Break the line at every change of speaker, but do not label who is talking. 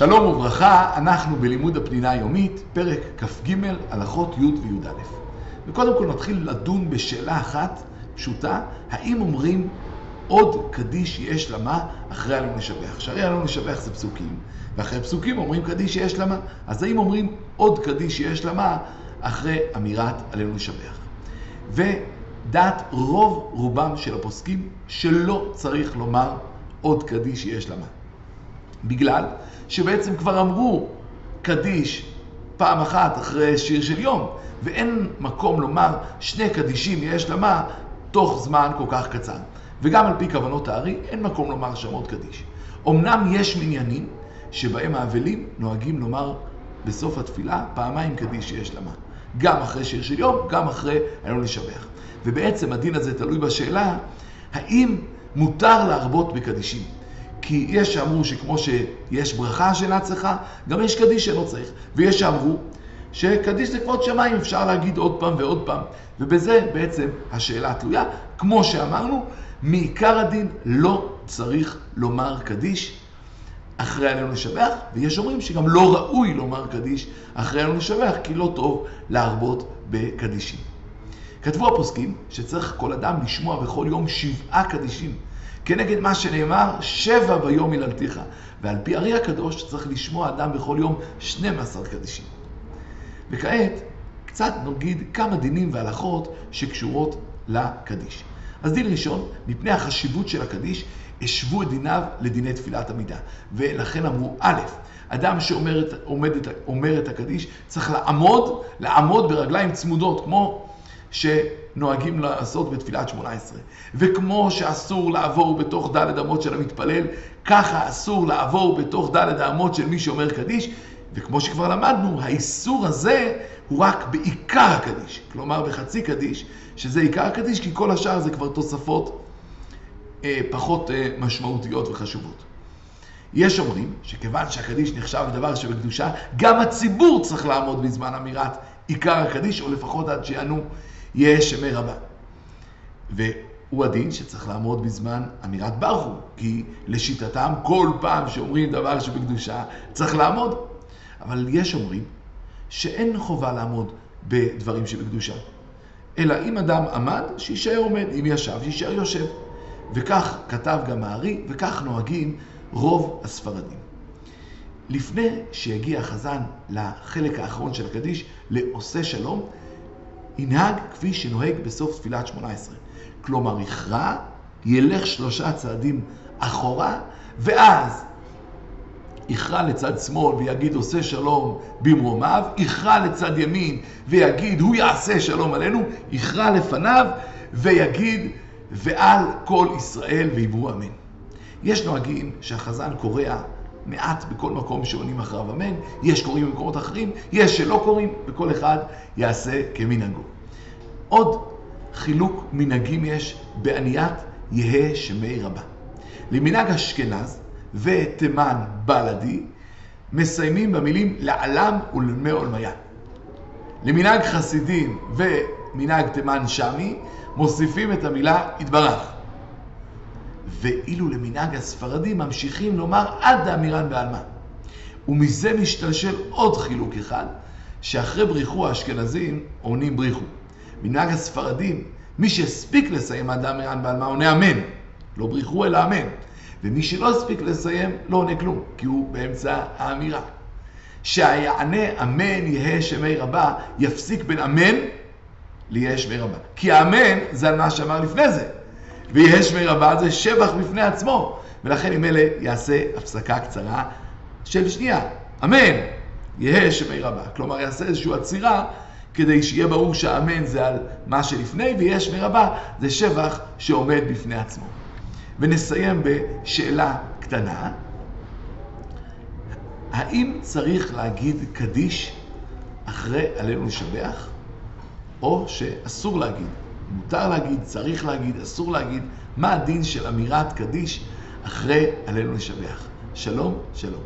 שלום וברכה, אנחנו בלימוד הפנינה היומית, פרק כ"ג, הלכות י' וי"א. וקודם כל נתחיל לדון בשאלה אחת פשוטה, האם אומרים עוד קדיש יש למה אחרי עלינו לשבח? שהרי עלינו לשבח זה פסוקים, ואחרי פסוקים אומרים קדיש יש למה. אז האם אומרים עוד קדיש יש למה אחרי אמירת עלינו לשבח? ודעת רוב רובם של הפוסקים שלא צריך לומר עוד קדיש יש למה. בגלל שבעצם כבר אמרו קדיש פעם אחת אחרי שיר של יום, ואין מקום לומר שני קדישים יש למה תוך זמן כל כך קצר. וגם על פי כוונות הארי, אין מקום לומר שם עוד קדיש. אמנם יש מניינים שבהם האבלים נוהגים לומר בסוף התפילה פעמיים קדיש יש למה. גם אחרי שיר של יום, גם אחרי היום לשבח. ובעצם הדין הזה תלוי בשאלה, האם מותר להרבות בקדישים? כי יש שאמרו שכמו שיש ברכה שאינה צריכה, גם יש קדיש שלא צריך. ויש שאמרו שקדיש זה כבוד שמיים, אפשר להגיד עוד פעם ועוד פעם. ובזה בעצם השאלה תלויה. כמו שאמרנו, מעיקר הדין לא צריך לומר קדיש אחרי עלינו לשבח, ויש אומרים שגם לא ראוי לומר קדיש אחרי עלינו לשבח, כי לא טוב להרבות בקדישים. כתבו הפוסקים שצריך כל אדם לשמוע בכל יום שבעה קדישים. כנגד מה שנאמר, שבע ביום היללתיך. ועל פי ארי הקדוש צריך לשמוע אדם בכל יום 12 קדישים. וכעת, קצת נגיד כמה דינים והלכות שקשורות לקדיש. אז דין ראשון, מפני החשיבות של הקדיש, השוו את דיניו לדיני תפילת עמידה. ולכן אמרו, א', אדם שאומר את, עומד אומר את הקדיש צריך לעמוד, לעמוד ברגליים צמודות, כמו שנוהגים לעשות בתפילת שמונה עשרה. וכמו שאסור לעבור בתוך דלת אמות של המתפלל, ככה אסור לעבור בתוך דלת האמות של מי שאומר קדיש. וכמו שכבר למדנו, האיסור הזה הוא רק בעיקר הקדיש. כלומר, בחצי קדיש, שזה עיקר הקדיש, כי כל השאר זה כבר תוספות אה, פחות אה, משמעותיות וחשובות. יש אומרים שכיוון שהקדיש נחשב לדבר שבקדושה, גם הציבור צריך לעמוד בזמן אמירת עיקר הקדיש, או לפחות עד שיענו יהיה שמי רבה. והוא הדין שצריך לעמוד בזמן אמירת ברכו, כי לשיטתם כל פעם שאומרים דבר שבקדושה צריך לעמוד. אבל יש אומרים שאין חובה לעמוד בדברים שבקדושה. אלא אם אדם עמד, שישאר עומד, אם ישב, שישאר יושב. וכך כתב גם הארי, וכך נוהגים רוב הספרדים. לפני שיגיע החזן לחלק האחרון של הקדיש, לעושה שלום, ינהג כפי שנוהג בסוף תפילת שמונה עשרה. כלומר, יכרע, ילך שלושה צעדים אחורה, ואז יכרע לצד שמאל ויגיד עושה שלום במרומיו, יכרע לצד ימין ויגיד הוא יעשה שלום עלינו, יכרע לפניו ויגיד ועל כל ישראל ויברו אמן. יש נוהגים שהחזן קורע מעט בכל מקום שעונים אחריו אמן, יש קוראים במקומות אחרים, יש שלא קוראים, וכל אחד יעשה כמנהגו. עוד חילוק מנהגים יש בעניית יהא שמי רבה. למנהג אשכנז ותימן בלדי מסיימים במילים לעלם ולמי עולמיה. למנהג חסידים ומנהג תימן שמי מוסיפים את המילה יתברך. ואילו למנהג הספרדים ממשיכים לומר עד דאמירן בעלמא. ומזה משתלשל עוד חילוק אחד, שאחרי בריחו האשכנזים עונים בריחו. מנהג הספרדים, מי שהספיק לסיים עד דאמירן בעלמא עונה אמן. לא בריחו אלא אמן. ומי שלא הספיק לסיים לא עונה כלום, כי הוא באמצע האמירה. שהיענה אמן יהא שמי רבה, יפסיק בין אמן ליהא שמי רבה. כי האמן זה על מה שאמר לפני זה. ויהא שמי רבה זה שבח בפני עצמו. ולכן עם אלה יעשה הפסקה קצרה של שנייה. אמן, יהא שמי רבה. כלומר, יעשה איזושהי עצירה כדי שיהיה ברור שהאמן זה על מה שלפני, ויהא שמי רבה זה שבח שעומד בפני עצמו. ונסיים בשאלה קטנה. האם צריך להגיד קדיש אחרי עלינו לשבח, או שאסור להגיד? מותר להגיד, צריך להגיד, אסור להגיד, מה הדין של אמירת קדיש אחרי עלינו לשבח. שלום, שלום.